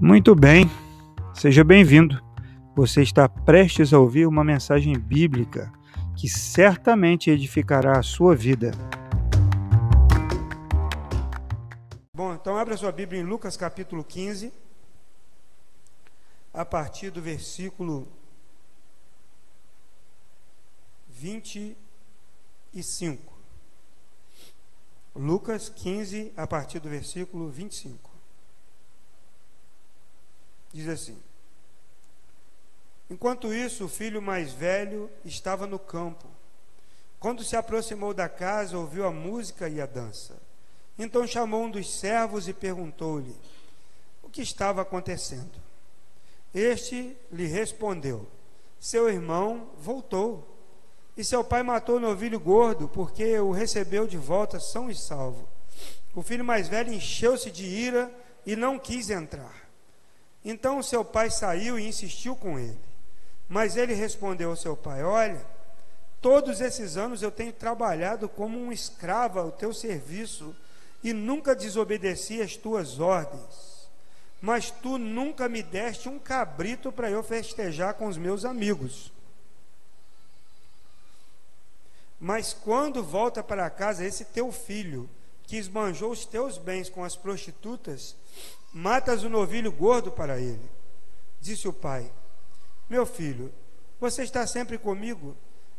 Muito bem, seja bem-vindo. Você está prestes a ouvir uma mensagem bíblica que certamente edificará a sua vida. Bom, então abra sua Bíblia em Lucas capítulo 15, a partir do versículo 25. Lucas 15, a partir do versículo 25 diz assim: Enquanto isso, o filho mais velho estava no campo. Quando se aproximou da casa, ouviu a música e a dança. Então chamou um dos servos e perguntou-lhe o que estava acontecendo. Este lhe respondeu: Seu irmão voltou. E seu pai matou o novilho gordo, porque o recebeu de volta são e salvo. O filho mais velho encheu-se de ira e não quis entrar. Então seu pai saiu e insistiu com ele. Mas ele respondeu ao seu pai: Olha, todos esses anos eu tenho trabalhado como um escravo ao teu serviço e nunca desobedeci às tuas ordens. Mas tu nunca me deste um cabrito para eu festejar com os meus amigos. Mas quando volta para casa esse teu filho, que esbanjou os teus bens com as prostitutas, Matas o novilho gordo para ele. Disse o pai: Meu filho, você está sempre comigo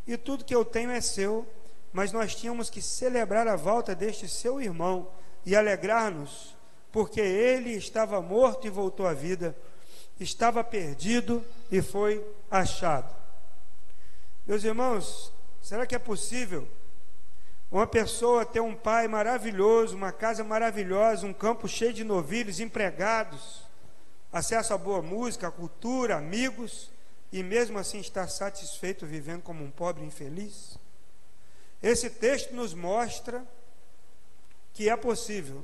e tudo que eu tenho é seu, mas nós tínhamos que celebrar a volta deste seu irmão e alegrar-nos, porque ele estava morto e voltou à vida, estava perdido e foi achado. Meus irmãos, será que é possível uma pessoa ter um pai maravilhoso, uma casa maravilhosa, um campo cheio de novilhos, empregados, acesso a boa música, a cultura, amigos, e mesmo assim estar satisfeito vivendo como um pobre infeliz? Esse texto nos mostra que é possível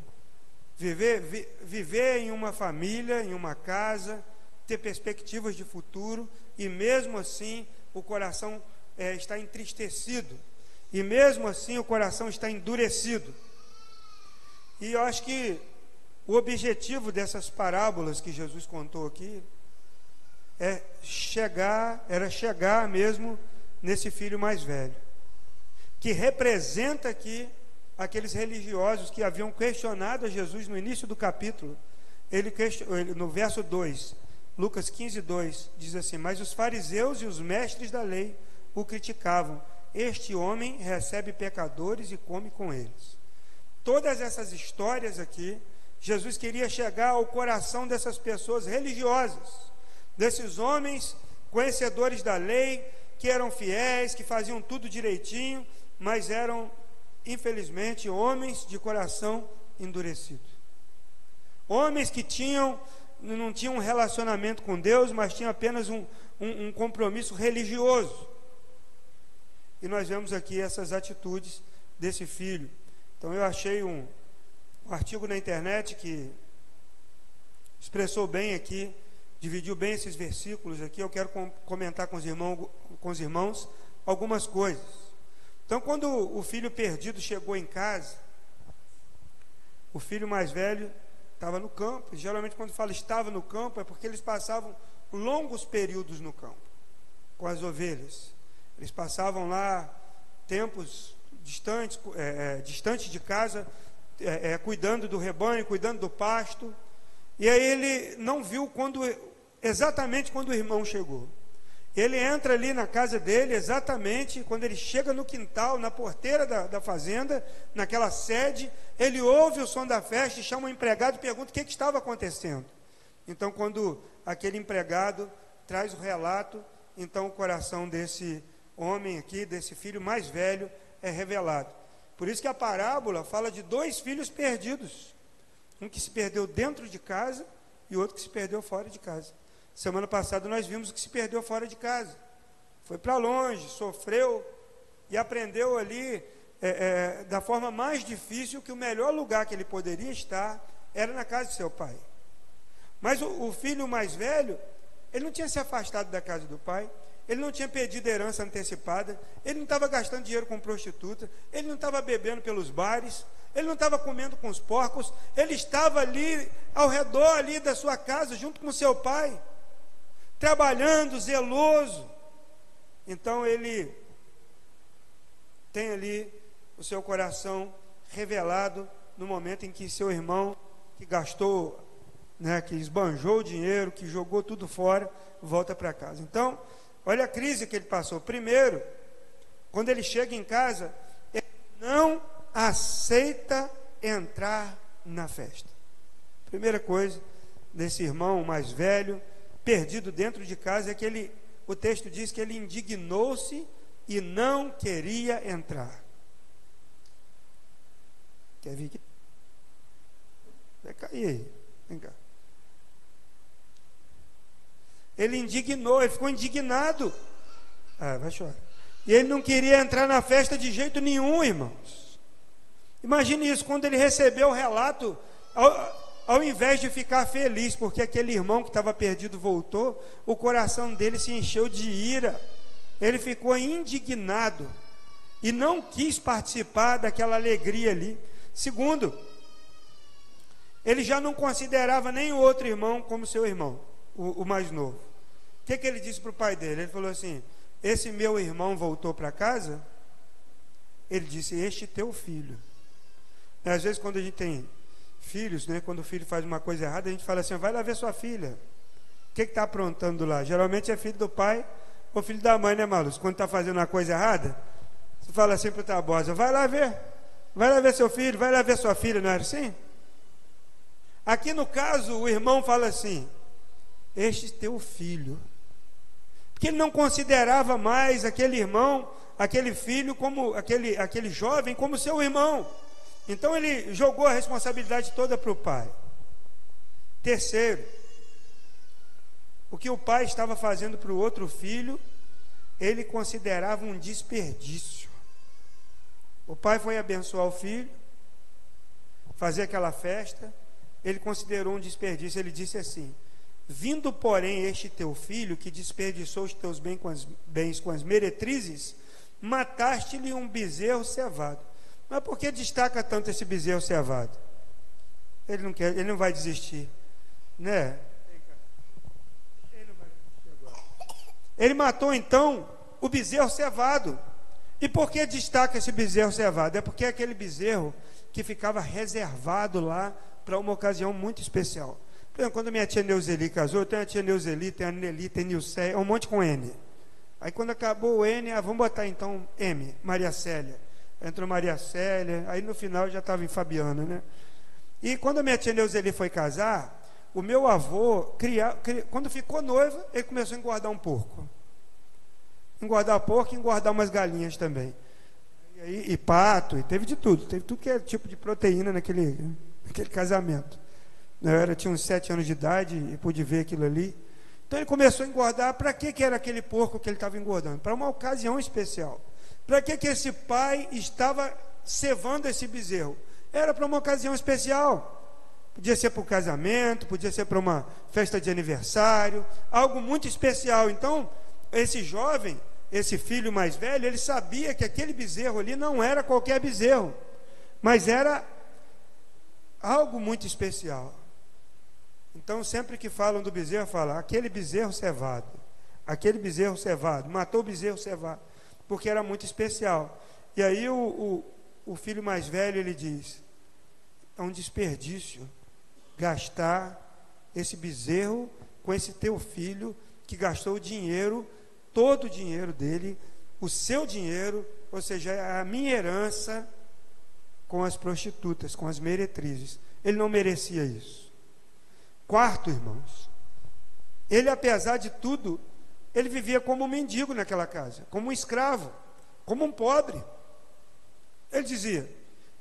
viver, vi, viver em uma família, em uma casa, ter perspectivas de futuro e mesmo assim o coração é, está entristecido e mesmo assim o coração está endurecido. E eu acho que o objetivo dessas parábolas que Jesus contou aqui é chegar, era chegar mesmo nesse filho mais velho, que representa aqui aqueles religiosos que haviam questionado a Jesus no início do capítulo. Ele, no verso 2, Lucas 15, 2, diz assim: Mas os fariseus e os mestres da lei o criticavam este homem recebe pecadores e come com eles. Todas essas histórias aqui, Jesus queria chegar ao coração dessas pessoas religiosas, desses homens conhecedores da lei, que eram fiéis, que faziam tudo direitinho, mas eram, infelizmente, homens de coração endurecido. Homens que tinham, não tinham um relacionamento com Deus, mas tinham apenas um, um, um compromisso religioso. E nós vemos aqui essas atitudes desse filho. Então eu achei um, um artigo na internet que expressou bem aqui, dividiu bem esses versículos aqui. Eu quero com, comentar com os, irmãos, com os irmãos algumas coisas. Então, quando o filho perdido chegou em casa, o filho mais velho estava no campo. E geralmente, quando fala estava no campo, é porque eles passavam longos períodos no campo com as ovelhas. Eles passavam lá tempos distantes, é, é, distantes de casa, é, é, cuidando do rebanho, cuidando do pasto. E aí ele não viu quando exatamente quando o irmão chegou. Ele entra ali na casa dele exatamente quando ele chega no quintal, na porteira da, da fazenda, naquela sede, ele ouve o som da festa e chama o empregado e pergunta o que, que estava acontecendo. Então, quando aquele empregado traz o relato, então o coração desse homem aqui, desse filho mais velho, é revelado. Por isso que a parábola fala de dois filhos perdidos. Um que se perdeu dentro de casa e outro que se perdeu fora de casa. Semana passada nós vimos o que se perdeu fora de casa. Foi para longe, sofreu e aprendeu ali é, é, da forma mais difícil que o melhor lugar que ele poderia estar era na casa de seu pai. Mas o, o filho mais velho, ele não tinha se afastado da casa do pai, ele não tinha pedido herança antecipada, ele não estava gastando dinheiro com prostituta, ele não estava bebendo pelos bares, ele não estava comendo com os porcos, ele estava ali ao redor ali da sua casa, junto com seu pai, trabalhando, zeloso. Então ele tem ali o seu coração revelado no momento em que seu irmão, que gastou, né, que esbanjou o dinheiro, que jogou tudo fora, volta para casa. Então, olha a crise que ele passou. Primeiro, quando ele chega em casa, ele não aceita entrar na festa. Primeira coisa desse irmão mais velho, perdido dentro de casa, é que ele, o texto diz que ele indignou-se e não queria entrar. Quer vir aqui? Vai cair aí. Vem cá. Ele indignou, ele ficou indignado. Ah, vai chorar. E ele não queria entrar na festa de jeito nenhum, irmãos. Imagine isso, quando ele recebeu o relato, ao, ao invés de ficar feliz, porque aquele irmão que estava perdido voltou, o coração dele se encheu de ira. Ele ficou indignado e não quis participar daquela alegria ali. Segundo, ele já não considerava nem o outro irmão como seu irmão, o, o mais novo. O que, que ele disse para o pai dele? Ele falou assim: Esse meu irmão voltou para casa? Ele disse: Este teu filho. Às vezes, quando a gente tem filhos, né, quando o filho faz uma coisa errada, a gente fala assim: Vai lá ver sua filha. O que está aprontando lá? Geralmente é filho do pai ou filho da mãe, né, Malus? Quando está fazendo uma coisa errada, você fala assim para o Tabosa: Vai lá ver. Vai lá ver seu filho, vai lá ver sua filha, não era assim? Aqui no caso, o irmão fala assim: Este teu filho. Porque ele não considerava mais aquele irmão, aquele filho, como aquele, aquele jovem, como seu irmão. Então ele jogou a responsabilidade toda para o pai. Terceiro, o que o pai estava fazendo para o outro filho, ele considerava um desperdício. O pai foi abençoar o filho, fazer aquela festa, ele considerou um desperdício, ele disse assim: Vindo, porém, este teu filho, que desperdiçou os teus bens com as, bens com as meretrizes, mataste-lhe um bezerro cevado. Mas por que destaca tanto esse bezerro cevado? Ele não quer, ele não vai desistir, né? Ele, matou então o bezerro cevado. E por que destaca esse bezerro cevado? É porque é aquele bezerro que ficava reservado lá para uma ocasião muito especial. Quando minha tia Neuzeli casou, tem a tia Neuzeli, tem a Nelly, tem Nilcé, é um monte com N. Aí quando acabou o N, ah, vamos botar então M, Maria Célia. Entrou Maria Célia, aí no final já estava em Fabiana, né? E quando a minha tia Neuzeli foi casar, o meu avô, cria, cria, quando ficou noiva, ele começou a engordar um porco. Engordar porco e engordar umas galinhas também. E, aí, e pato, e teve de tudo. Teve tudo que é tipo de proteína naquele aquele casamento. Eu era, tinha uns sete anos de idade e pude ver aquilo ali. Então ele começou a engordar. Para que, que era aquele porco que ele estava engordando? Para uma ocasião especial. Para que, que esse pai estava cevando esse bezerro? Era para uma ocasião especial. Podia ser para o casamento, podia ser para uma festa de aniversário, algo muito especial. Então, esse jovem, esse filho mais velho, ele sabia que aquele bezerro ali não era qualquer bezerro, mas era algo muito especial. Então, sempre que falam do bezerro, falam aquele bezerro cevado, aquele bezerro cevado, matou o bezerro cevado, porque era muito especial. E aí o, o, o filho mais velho ele diz: é um desperdício gastar esse bezerro com esse teu filho que gastou o dinheiro, todo o dinheiro dele, o seu dinheiro, ou seja, a minha herança com as prostitutas, com as meretrizes. Ele não merecia isso. Quarto, irmãos, ele, apesar de tudo, ele vivia como um mendigo naquela casa, como um escravo, como um pobre. Ele dizia,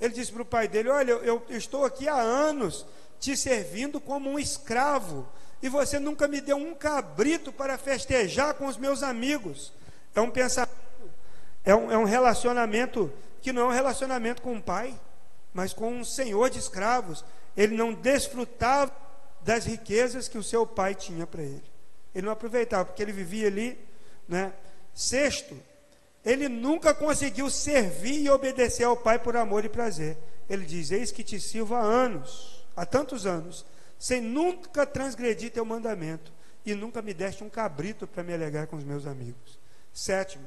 ele disse para o pai dele: Olha, eu, eu estou aqui há anos te servindo como um escravo, e você nunca me deu um cabrito para festejar com os meus amigos. É um pensamento, é um, é um relacionamento que não é um relacionamento com o pai, mas com um senhor de escravos. Ele não desfrutava das riquezas que o seu pai tinha para ele. Ele não aproveitava, porque ele vivia ali, né? Sexto, ele nunca conseguiu servir e obedecer ao pai por amor e prazer. ele diz: Eis que te sirvo há anos, há tantos anos, sem nunca transgredir teu mandamento, e nunca me deste um cabrito para me alegrar com os meus amigos. Sétimo,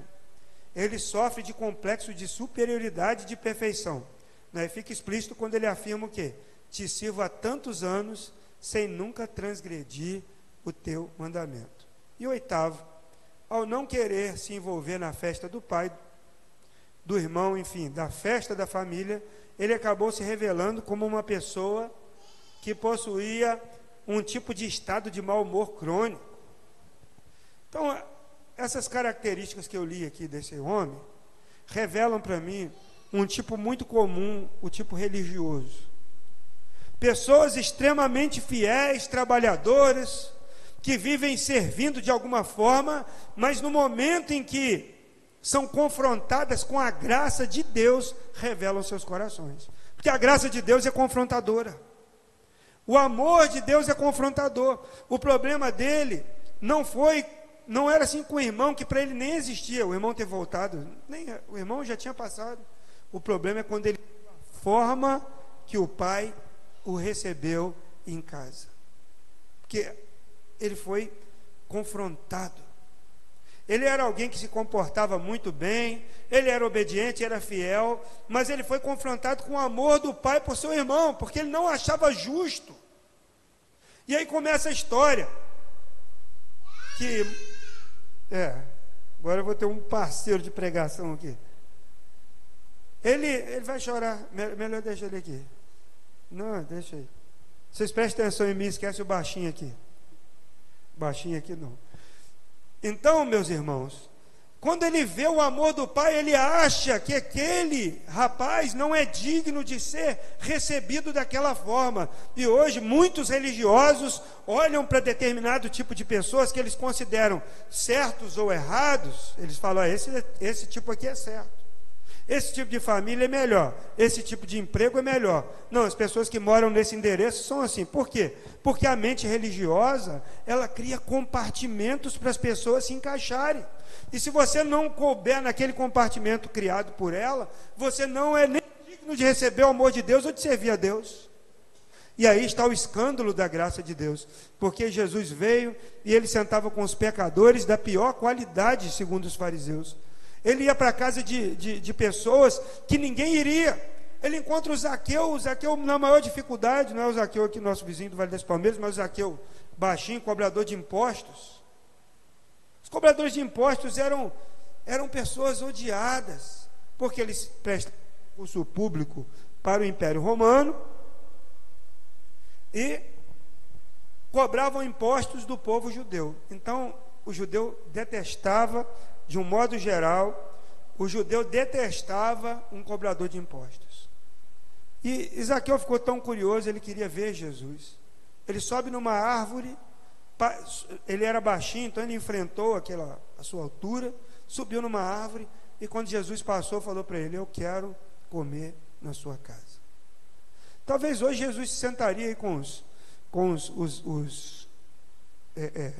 ele sofre de complexo de superioridade e de perfeição. Né? Fica explícito quando ele afirma o quê? Te sirvo há tantos anos, sem nunca transgredir o teu mandamento. E oitavo, ao não querer se envolver na festa do pai, do irmão, enfim, da festa da família, ele acabou se revelando como uma pessoa que possuía um tipo de estado de mau humor crônico. Então, essas características que eu li aqui desse homem revelam para mim um tipo muito comum, o tipo religioso. Pessoas extremamente fiéis, trabalhadoras, que vivem servindo de alguma forma, mas no momento em que são confrontadas com a graça de Deus, revelam seus corações. Porque a graça de Deus é confrontadora. O amor de Deus é confrontador. O problema dele não foi, não era assim com o irmão, que para ele nem existia, o irmão ter voltado, nem, o irmão já tinha passado. O problema é quando ele forma que o pai o recebeu em casa. Porque ele foi confrontado. Ele era alguém que se comportava muito bem, ele era obediente, era fiel, mas ele foi confrontado com o amor do pai por seu irmão, porque ele não achava justo. E aí começa a história. Que. É, agora eu vou ter um parceiro de pregação aqui. Ele, ele vai chorar, melhor deixa ele aqui. Não, deixa aí. Vocês prestem atenção em mim, esquece o baixinho aqui. Baixinho aqui não. Então, meus irmãos, quando ele vê o amor do pai, ele acha que aquele rapaz não é digno de ser recebido daquela forma. E hoje, muitos religiosos olham para determinado tipo de pessoas que eles consideram certos ou errados. Eles falam: ah, esse, esse tipo aqui é certo. Esse tipo de família é melhor, esse tipo de emprego é melhor. Não, as pessoas que moram nesse endereço são assim. Por quê? Porque a mente religiosa, ela cria compartimentos para as pessoas se encaixarem. E se você não couber naquele compartimento criado por ela, você não é nem digno de receber o amor de Deus ou de servir a Deus. E aí está o escândalo da graça de Deus, porque Jesus veio e ele sentava com os pecadores da pior qualidade, segundo os fariseus. Ele ia para a casa de, de, de, pessoas que ninguém iria. Ele encontra o Zaqueu, o Zaqueu na maior dificuldade, não é o Zaqueu aqui, nosso vizinho do Vale das Palmeiras, mas o Zaqueu baixinho, cobrador de impostos. Os cobradores de impostos eram, eram pessoas odiadas, porque eles prestam curso público para o Império Romano e cobravam impostos do povo judeu. Então, o judeu detestava de um modo geral, o judeu detestava um cobrador de impostos. E Isaqueu ficou tão curioso, ele queria ver Jesus. Ele sobe numa árvore, ele era baixinho, então ele enfrentou aquela a sua altura, subiu numa árvore e quando Jesus passou, falou para ele: "Eu quero comer na sua casa". Talvez hoje Jesus se sentaria aí com os com os, os, os é, é,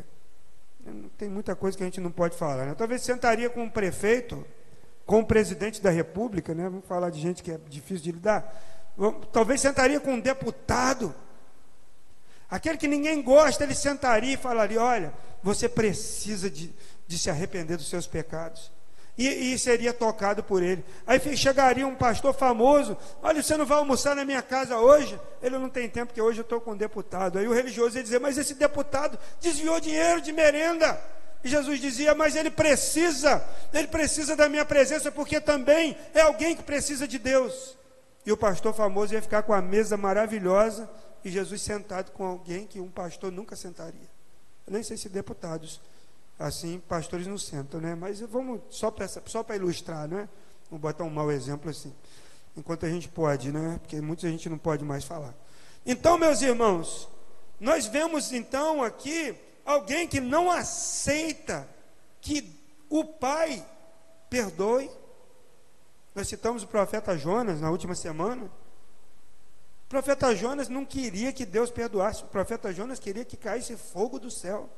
tem muita coisa que a gente não pode falar. Né? Talvez sentaria com o prefeito, com o presidente da república, né? vamos falar de gente que é difícil de lidar. Talvez sentaria com um deputado. Aquele que ninguém gosta, ele sentaria e falaria: Olha, você precisa de, de se arrepender dos seus pecados e, e, seria tocado por ele. Aí chegaria um pastor famoso: Olha, você não vai almoçar na minha casa hoje? Ele não tem tempo, porque hoje eu estou com um deputado. Aí o religioso ia dizer: Mas esse deputado desviou dinheiro de merenda. E Jesus dizia: Mas ele precisa, ele precisa da minha presença, porque também é alguém que precisa de Deus. E o pastor famoso ia ficar com a mesa maravilhosa e Jesus sentado com alguém que um pastor nunca sentaria. Eu nem sei se deputados assim, pastores não sentam, né? Mas vamos só para só ilustrar, né? Vamos botar um mau exemplo assim. Enquanto a gente pode, né? Porque muita gente não pode mais falar. Então, meus irmãos, nós vemos então aqui alguém que não aceita que o pai perdoe. Nós citamos o profeta Jonas na última semana. O profeta Jonas não queria que Deus perdoasse, o profeta Jonas queria que caísse fogo do céu.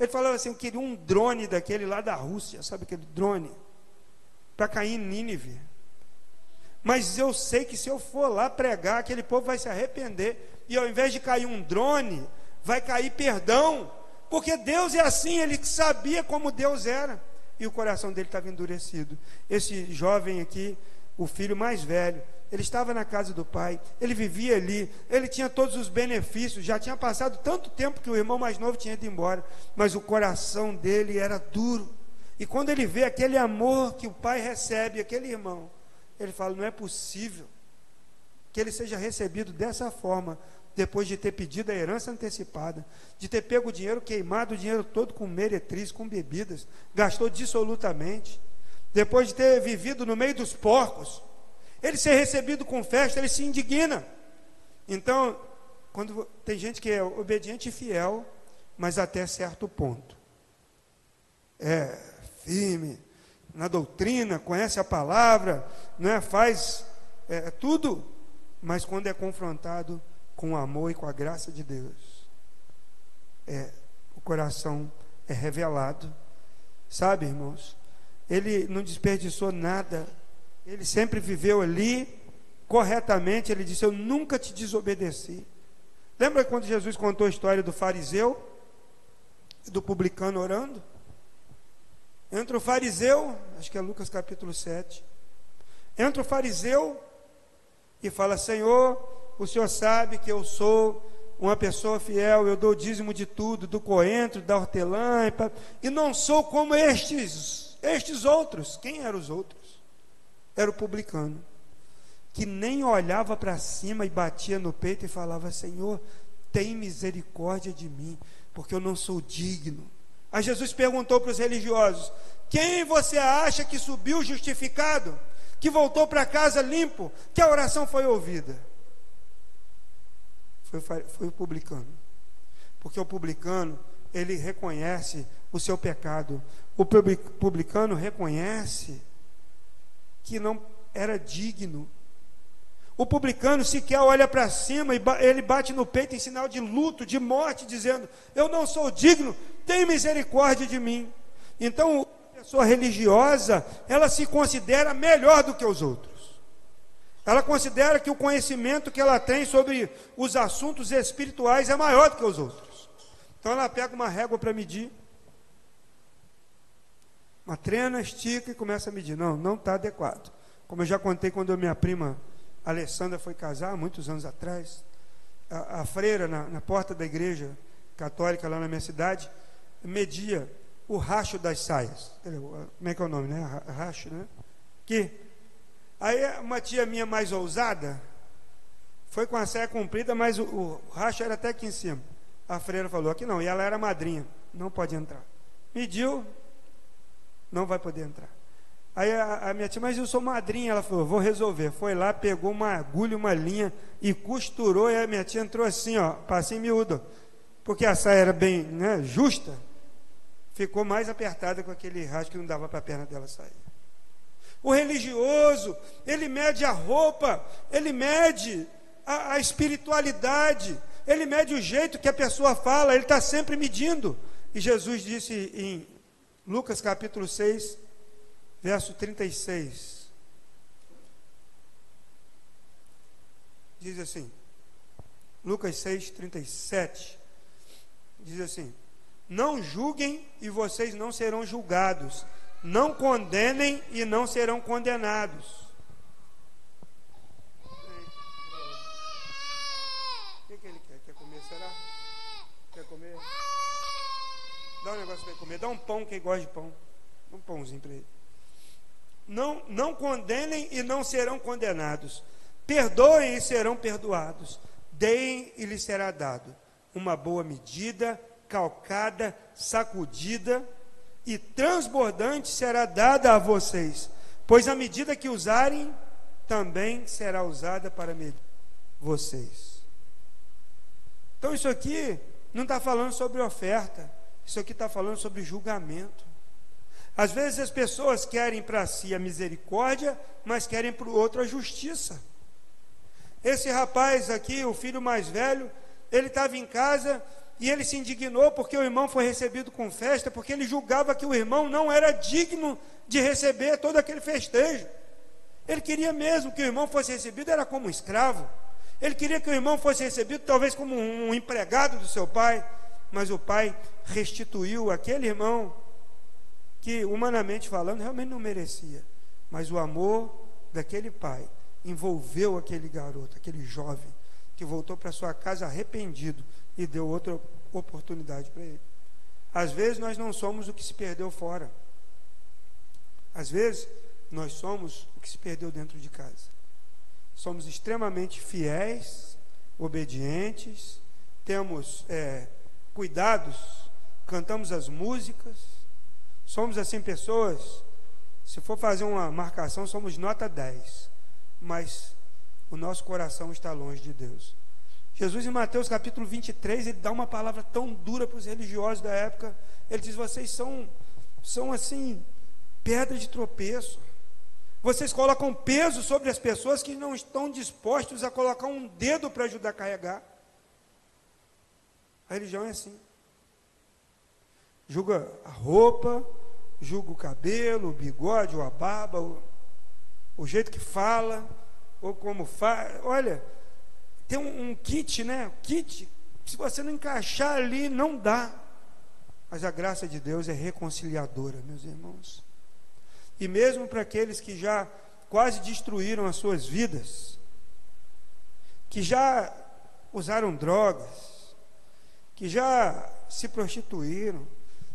Ele falava assim: eu queria um drone daquele lá da Rússia, sabe aquele drone? Para cair em Nínive. Mas eu sei que se eu for lá pregar, aquele povo vai se arrepender. E ao invés de cair um drone, vai cair perdão. Porque Deus é assim, ele sabia como Deus era. E o coração dele estava endurecido. Esse jovem aqui, o filho mais velho, ele estava na casa do pai, ele vivia ali, ele tinha todos os benefícios, já tinha passado tanto tempo que o irmão mais novo tinha ido embora, mas o coração dele era duro. E quando ele vê aquele amor que o pai recebe, aquele irmão, ele fala: não é possível que ele seja recebido dessa forma, depois de ter pedido a herança antecipada, de ter pego o dinheiro queimado, o dinheiro todo com meretriz, com bebidas, gastou dissolutamente, depois de ter vivido no meio dos porcos, ele ser recebido com festa, ele se indigna. Então, quando tem gente que é obediente e fiel, mas até certo ponto. É firme na doutrina, conhece a palavra, né, faz é, tudo, mas quando é confrontado com o amor e com a graça de Deus, é, o coração é revelado. Sabe, irmãos? Ele não desperdiçou nada ele sempre viveu ali corretamente. Ele disse: Eu nunca te desobedeci. Lembra quando Jesus contou a história do fariseu e do publicano orando? Entra o fariseu, acho que é Lucas capítulo 7. Entra o fariseu e fala: Senhor, o senhor sabe que eu sou uma pessoa fiel, eu dou dízimo de tudo, do coentro, da hortelã, e não sou como estes, estes outros. Quem eram os outros? Era o publicano, que nem olhava para cima e batia no peito e falava: Senhor, tem misericórdia de mim, porque eu não sou digno. Aí Jesus perguntou para os religiosos: Quem você acha que subiu justificado, que voltou para casa limpo, que a oração foi ouvida? Foi, foi o publicano. Porque o publicano, ele reconhece o seu pecado. O publicano reconhece que não era digno. O publicano sequer olha para cima e ele bate no peito em sinal de luto, de morte, dizendo: Eu não sou digno, tem misericórdia de mim. Então, a pessoa religiosa, ela se considera melhor do que os outros. Ela considera que o conhecimento que ela tem sobre os assuntos espirituais é maior do que os outros. Então, ela pega uma régua para medir uma trena, estica e começa a medir. Não, não está adequado. Como eu já contei quando a minha prima Alessandra foi casar, muitos anos atrás, a, a freira na, na, porta da igreja católica lá na minha cidade, media o racho das saias. Como é que é o nome, né? Racho, né? Que aí uma tia minha mais ousada foi com a saia comprida, mas o, o racho era até aqui em cima. A freira falou aqui não, e ela era madrinha, não pode entrar. Mediu, não vai poder entrar. Aí a, a, minha tia, mas eu sou madrinha, ela falou, vou resolver. Foi lá, pegou uma agulha, uma linha e costurou, e a minha tia entrou assim, ó, passinho miúdo. Porque a saia era bem né, justa, ficou mais apertada com aquele rasgo que não dava para a perna dela sair. O religioso, ele mede a roupa, ele mede a, a espiritualidade, ele mede o jeito que a pessoa fala, ele está sempre medindo. E Jesus disse em Lucas capítulo 6, verso 36. Diz assim, Lucas 6, 37. Diz assim: Não julguem e vocês não serão julgados. Não condenem e não serão condenados. O que, que ele quer? Quer comer? Será? Quer comer? Dá ele comer. Dá um pão, quem gosta de pão. Um pãozinho para ele. Não, não condenem e não serão condenados. Perdoem e serão perdoados. Deem e lhes será dado. Uma boa medida, calcada, sacudida e transbordante será dada a vocês. Pois a medida que usarem, também será usada para medir vocês. Então, isso aqui não está falando sobre oferta. Isso aqui está falando sobre julgamento. Às vezes as pessoas querem para si a misericórdia, mas querem para o outro a justiça. Esse rapaz aqui, o filho mais velho, ele estava em casa e ele se indignou porque o irmão foi recebido com festa, porque ele julgava que o irmão não era digno de receber todo aquele festejo. Ele queria mesmo que o irmão fosse recebido, era como um escravo. Ele queria que o irmão fosse recebido, talvez como um empregado do seu pai. Mas o pai restituiu aquele irmão que, humanamente falando, realmente não merecia. Mas o amor daquele pai envolveu aquele garoto, aquele jovem, que voltou para sua casa arrependido e deu outra oportunidade para ele. Às vezes nós não somos o que se perdeu fora. Às vezes nós somos o que se perdeu dentro de casa. Somos extremamente fiéis, obedientes, temos é, cuidados, cantamos as músicas, somos assim pessoas. Se for fazer uma marcação, somos nota 10, mas o nosso coração está longe de Deus. Jesus, em Mateus capítulo 23, ele dá uma palavra tão dura para os religiosos da época. Ele diz: Vocês são, são assim, pedra de tropeço. Vocês colocam peso sobre as pessoas que não estão dispostos a colocar um dedo para ajudar a carregar. A religião é assim. Julga a roupa, julga o cabelo, o bigode, ou a barba, o, o jeito que fala, ou como faz. Olha, tem um, um kit, né? Kit, se você não encaixar ali, não dá. Mas a graça de Deus é reconciliadora, meus irmãos. E mesmo para aqueles que já quase destruíram as suas vidas, que já usaram drogas, que já se prostituíram,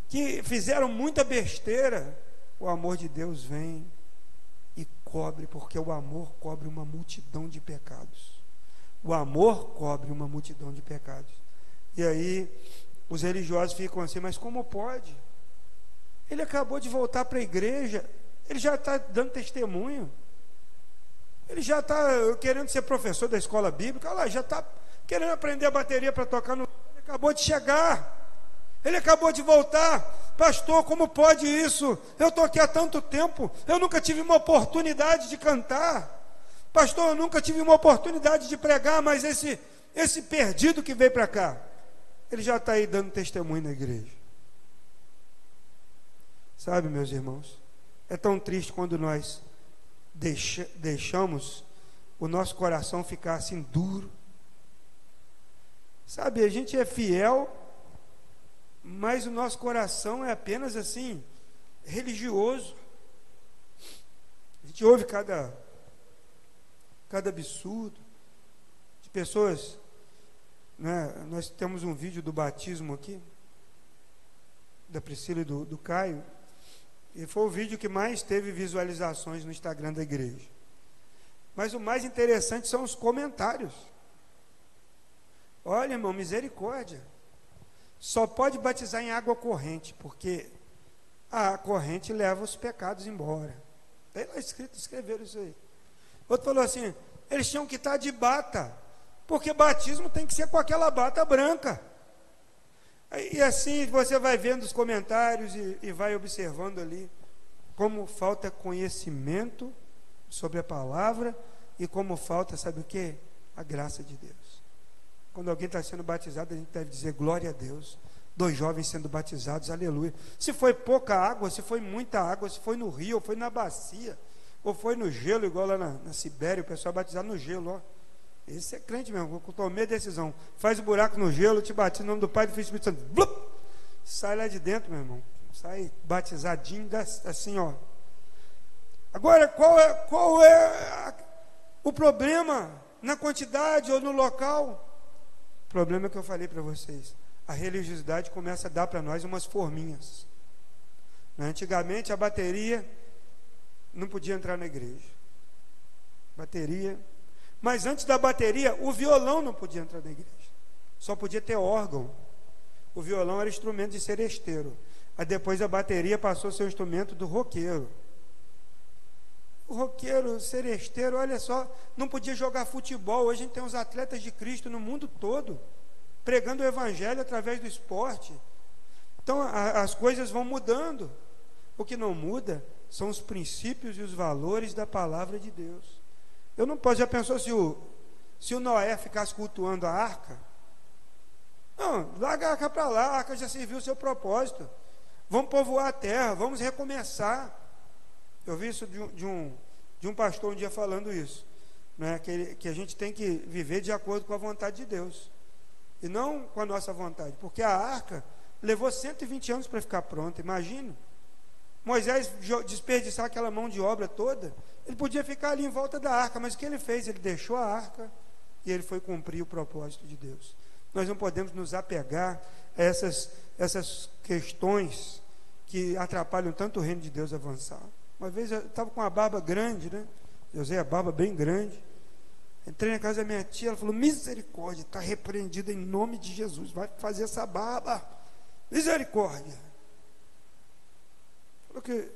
que fizeram muita besteira, o amor de Deus vem e cobre, porque o amor cobre uma multidão de pecados. O amor cobre uma multidão de pecados. E aí os religiosos ficam assim, mas como pode? Ele acabou de voltar para a igreja, ele já está dando testemunho. Ele já está querendo ser professor da escola bíblica, olha lá, já está querendo aprender a bateria para tocar no. Acabou de chegar. Ele acabou de voltar. Pastor, como pode isso? Eu estou aqui há tanto tempo, eu nunca tive uma oportunidade de cantar. Pastor, eu nunca tive uma oportunidade de pregar, mas esse, esse perdido que veio para cá, ele já está aí dando testemunho na igreja. Sabe, meus irmãos, é tão triste quando nós deixa, deixamos o nosso coração ficar assim duro. Sabe, a gente é fiel, mas o nosso coração é apenas assim, religioso. A gente ouve cada cada absurdo, de pessoas. Né, nós temos um vídeo do batismo aqui, da Priscila e do, do Caio, e foi o vídeo que mais teve visualizações no Instagram da igreja. Mas o mais interessante são os comentários. Olha, irmão, misericórdia. Só pode batizar em água corrente, porque a corrente leva os pecados embora. Tem lá escrito, escreveram isso aí. Outro falou assim: eles tinham que estar de bata, porque batismo tem que ser com aquela bata branca. E assim você vai vendo os comentários e, e vai observando ali como falta conhecimento sobre a palavra e como falta, sabe o que? A graça de Deus. Quando alguém está sendo batizado, a gente deve dizer glória a Deus. Dois jovens sendo batizados, aleluia. Se foi pouca água, se foi muita água, se foi no rio, ou foi na bacia, ou foi no gelo, igual lá na, na Sibéria, o pessoal batizado no gelo, ó. Esse é crente mesmo, eu tomei decisão. Faz o buraco no gelo, te batizo no nome do Pai, do Filho e do Espírito Santo. Blup! Sai lá de dentro, meu irmão. Sai batizadinho, assim, ó. Agora, qual é, qual é a, o problema na quantidade ou no local? O problema é que eu falei para vocês. A religiosidade começa a dar para nós umas forminhas. Antigamente a bateria não podia entrar na igreja. Bateria. Mas antes da bateria, o violão não podia entrar na igreja. Só podia ter órgão. O violão era instrumento de seresteiro. Aí depois a bateria passou a ser instrumento do roqueiro. O roqueiro, seresteiro, olha só, não podia jogar futebol. Hoje a gente tem os atletas de Cristo no mundo todo, pregando o evangelho através do esporte. Então a, as coisas vão mudando. O que não muda são os princípios e os valores da palavra de Deus. Eu não posso, já pensou se o, se o Noé ficasse cultuando a arca? Não, larga a arca para lá, a arca já serviu o seu propósito. Vamos povoar a terra, vamos recomeçar. Eu vi isso de um, de um, de um pastor um dia falando isso, né? que, que a gente tem que viver de acordo com a vontade de Deus, e não com a nossa vontade, porque a arca levou 120 anos para ficar pronta, imagina. Moisés desperdiçar aquela mão de obra toda, ele podia ficar ali em volta da arca, mas o que ele fez? Ele deixou a arca e ele foi cumprir o propósito de Deus. Nós não podemos nos apegar a essas, essas questões que atrapalham tanto o reino de Deus avançar. Uma vez eu estava com uma barba grande, né? Eu usei a barba bem grande. Entrei na casa da minha tia, ela falou: Misericórdia, está repreendido em nome de Jesus, vai fazer essa barba. Misericórdia. Porque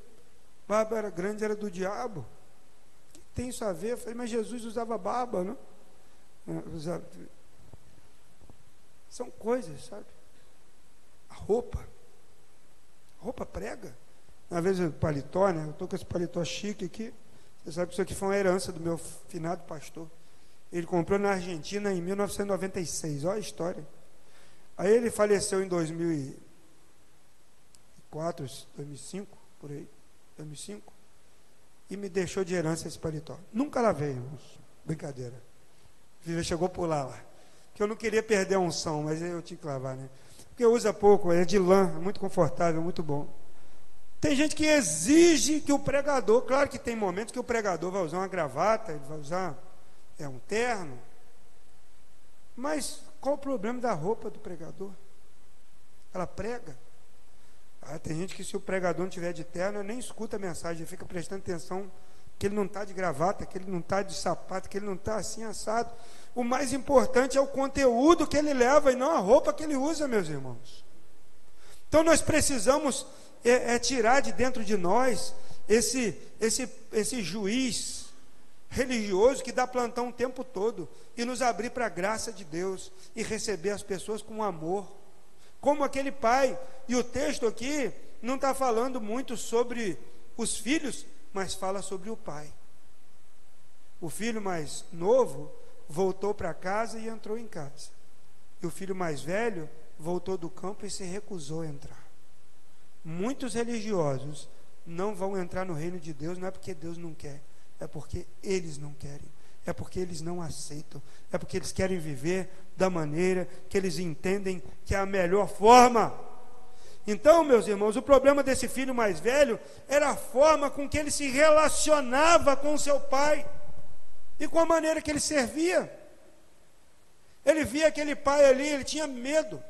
barba era grande, era do diabo. O que tem isso a ver? Eu falei, mas Jesus usava barba, não? É, usava... São coisas, sabe? A roupa. A roupa prega. Uma vez o paletó, né? Eu estou com esse paletó chique aqui. Você sabe que isso aqui foi uma herança do meu finado pastor. Ele comprou na Argentina em 1996. Olha a história. Aí ele faleceu em 2004, 2005 por aí, 2005, e me deixou de herança esse paletó. Nunca lavei, irmãos. Brincadeira. Viva chegou por lá, lá. Que eu não queria perder a unção, mas eu tinha que lavar, né? Porque usa pouco, é de lã, é muito confortável, muito bom. Tem gente que exige que o pregador, claro que tem momentos que o pregador vai usar uma gravata, ele vai usar é um terno. Mas qual o problema da roupa do pregador? Ela prega. Ah, tem gente que se o pregador não tiver de terno, nem escuta a mensagem, fica prestando atenção que ele não está de gravata, que ele não está de sapato, que ele não está assim assado. O mais importante é o conteúdo que ele leva e não a roupa que ele usa, meus irmãos. Então nós precisamos é, é tirar de dentro de nós esse, esse, esse juiz religioso que dá plantão o tempo todo e nos abrir para a graça de Deus e receber as pessoas com amor como aquele pai. E o texto aqui não está falando muito sobre os filhos, mas fala sobre o pai. O filho mais novo voltou para casa e entrou em casa. E o filho mais velho voltou do campo e se recusou a entrar. Muitos religiosos não vão entrar no reino de Deus, não é porque Deus não quer, é porque eles não querem é porque eles não aceitam, é porque eles querem viver da maneira que eles entendem que é a melhor forma. Então, meus irmãos, o problema desse filho mais velho era a forma com que ele se relacionava com seu pai e com a maneira que ele servia. Ele via aquele pai ali, ele tinha medo.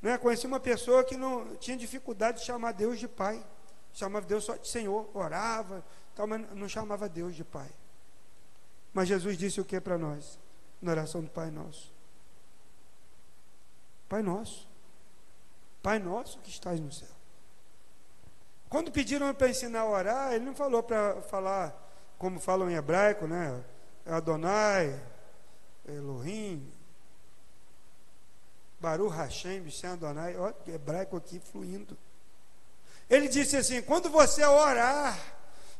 Né? Conheci uma pessoa que não tinha dificuldade de chamar Deus de pai, chamava Deus só de Senhor, orava, tal, mas não chamava Deus de pai. Mas Jesus disse o que para nós? Na oração do Pai Nosso. Pai Nosso. Pai Nosso que estás no céu. Quando pediram para ensinar a orar, ele não falou para falar como falam em hebraico, né? Adonai, Elohim, Baruch Hashem, Bishem Adonai, ó, hebraico aqui fluindo. Ele disse assim: quando você orar,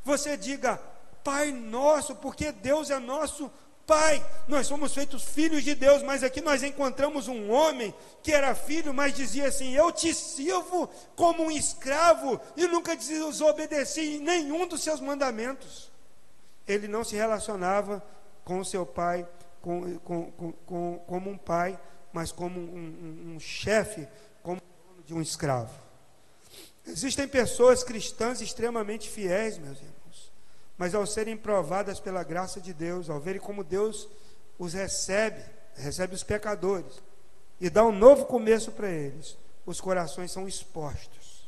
você diga Pai nosso, porque Deus é nosso Pai. Nós somos feitos filhos de Deus, mas aqui nós encontramos um homem que era filho, mas dizia assim: Eu te sirvo como um escravo e nunca desobedeci em nenhum dos seus mandamentos. Ele não se relacionava com seu pai com, com, com, como um pai, mas como um, um, um chefe, como de um escravo. Existem pessoas cristãs extremamente fiéis, meus irmãos mas ao serem provadas pela graça de Deus, ao verem como Deus os recebe, recebe os pecadores e dá um novo começo para eles, os corações são expostos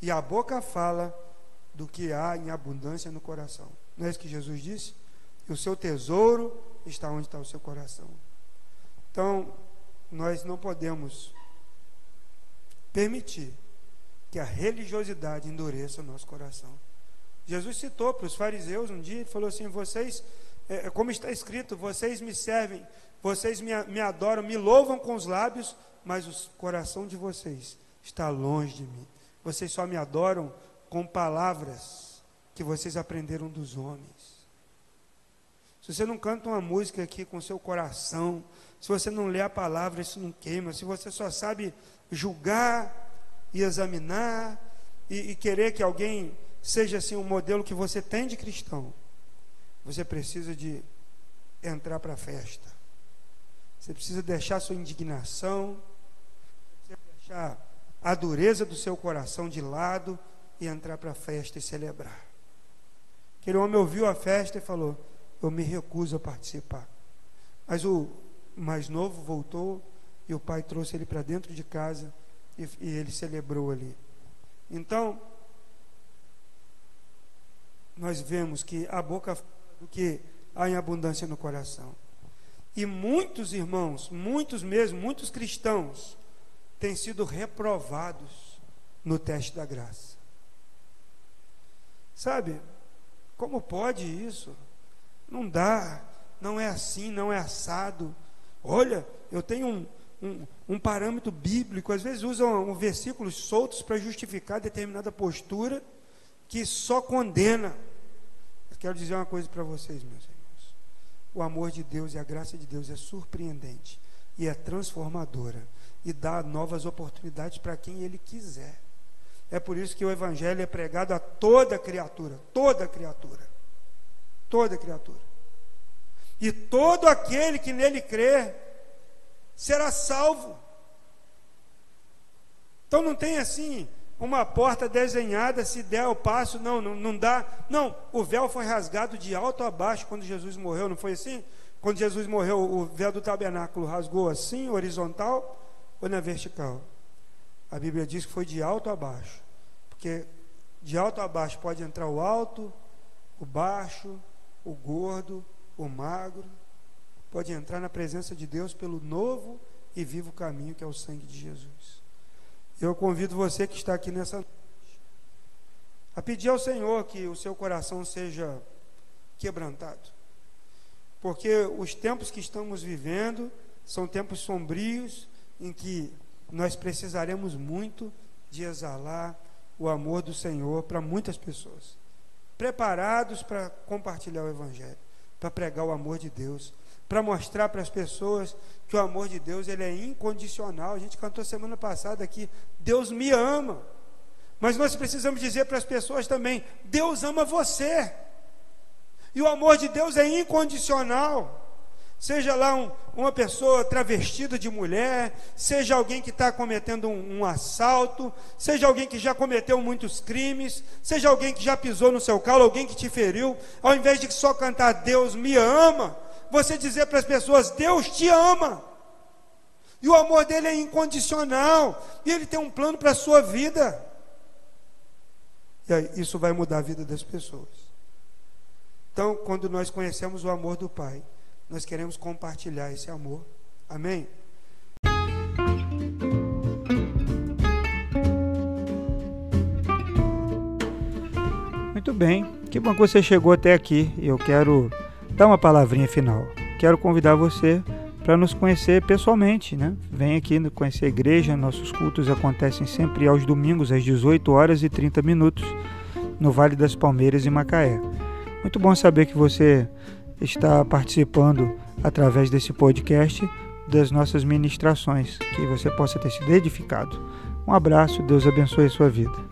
e a boca fala do que há em abundância no coração. Não é isso que Jesus disse? o seu tesouro está onde está o seu coração. Então, nós não podemos permitir que a religiosidade endureça o nosso coração. Jesus citou para os fariseus um dia, ele falou assim: vocês, é, é, como está escrito, vocês me servem, vocês me, me adoram, me louvam com os lábios, mas o coração de vocês está longe de mim. Vocês só me adoram com palavras que vocês aprenderam dos homens. Se você não canta uma música aqui com seu coração, se você não lê a palavra, isso não queima. Se você só sabe julgar e examinar e, e querer que alguém seja assim um modelo que você tem de cristão, você precisa de entrar para a festa. Você precisa deixar sua indignação, você deixar a dureza do seu coração de lado e entrar para a festa e celebrar. Aquele homem ouviu a festa e falou: Eu me recuso a participar. Mas o mais novo voltou e o pai trouxe ele para dentro de casa e, e ele celebrou ali. Então, nós vemos que a boca do que há em abundância no coração. E muitos irmãos, muitos mesmo, muitos cristãos, têm sido reprovados no teste da graça. Sabe, como pode isso? Não dá, não é assim, não é assado. Olha, eu tenho um, um, um parâmetro bíblico, às vezes usam versículos soltos para justificar determinada postura que só condena. Eu quero dizer uma coisa para vocês, meus irmãos. O amor de Deus e a graça de Deus é surpreendente e é transformadora e dá novas oportunidades para quem Ele quiser. É por isso que o Evangelho é pregado a toda criatura, toda criatura, toda criatura. E todo aquele que nele crê será salvo. Então não tem assim uma porta desenhada, se der o passo, não, não, não dá. Não, o véu foi rasgado de alto a baixo quando Jesus morreu, não foi assim? Quando Jesus morreu, o véu do tabernáculo rasgou assim, horizontal ou na vertical? A Bíblia diz que foi de alto a baixo, porque de alto a baixo pode entrar o alto, o baixo, o gordo, o magro pode entrar na presença de Deus pelo novo e vivo caminho que é o sangue de Jesus. Eu convido você que está aqui nessa noite a pedir ao Senhor que o seu coração seja quebrantado. Porque os tempos que estamos vivendo são tempos sombrios em que nós precisaremos muito de exalar o amor do Senhor para muitas pessoas, preparados para compartilhar o Evangelho, para pregar o amor de Deus, para mostrar para as pessoas que o amor de Deus ele é incondicional. A gente cantou semana passada aqui, Deus me ama. Mas nós precisamos dizer para as pessoas também, Deus ama você. E o amor de Deus é incondicional. Seja lá um, uma pessoa travestida de mulher, seja alguém que está cometendo um, um, assalto, seja alguém que já cometeu muitos crimes, seja alguém que já pisou no seu calo, alguém que te feriu, ao invés de só cantar Deus me ama, você dizer para as pessoas: Deus te ama. E o amor dele é incondicional. E ele tem um plano para a sua vida. E aí, isso vai mudar a vida das pessoas. Então, quando nós conhecemos o amor do Pai, nós queremos compartilhar esse amor. Amém? Muito bem, que bom que você chegou até aqui. Eu quero dar uma palavrinha final. Quero convidar você para nos conhecer pessoalmente, né? Vem aqui conhecer a igreja, nossos cultos acontecem sempre aos domingos às 18 horas e 30 minutos no Vale das Palmeiras em Macaé. Muito bom saber que você está participando através desse podcast das nossas ministrações, que você possa ter sido edificado. Um abraço, Deus abençoe a sua vida.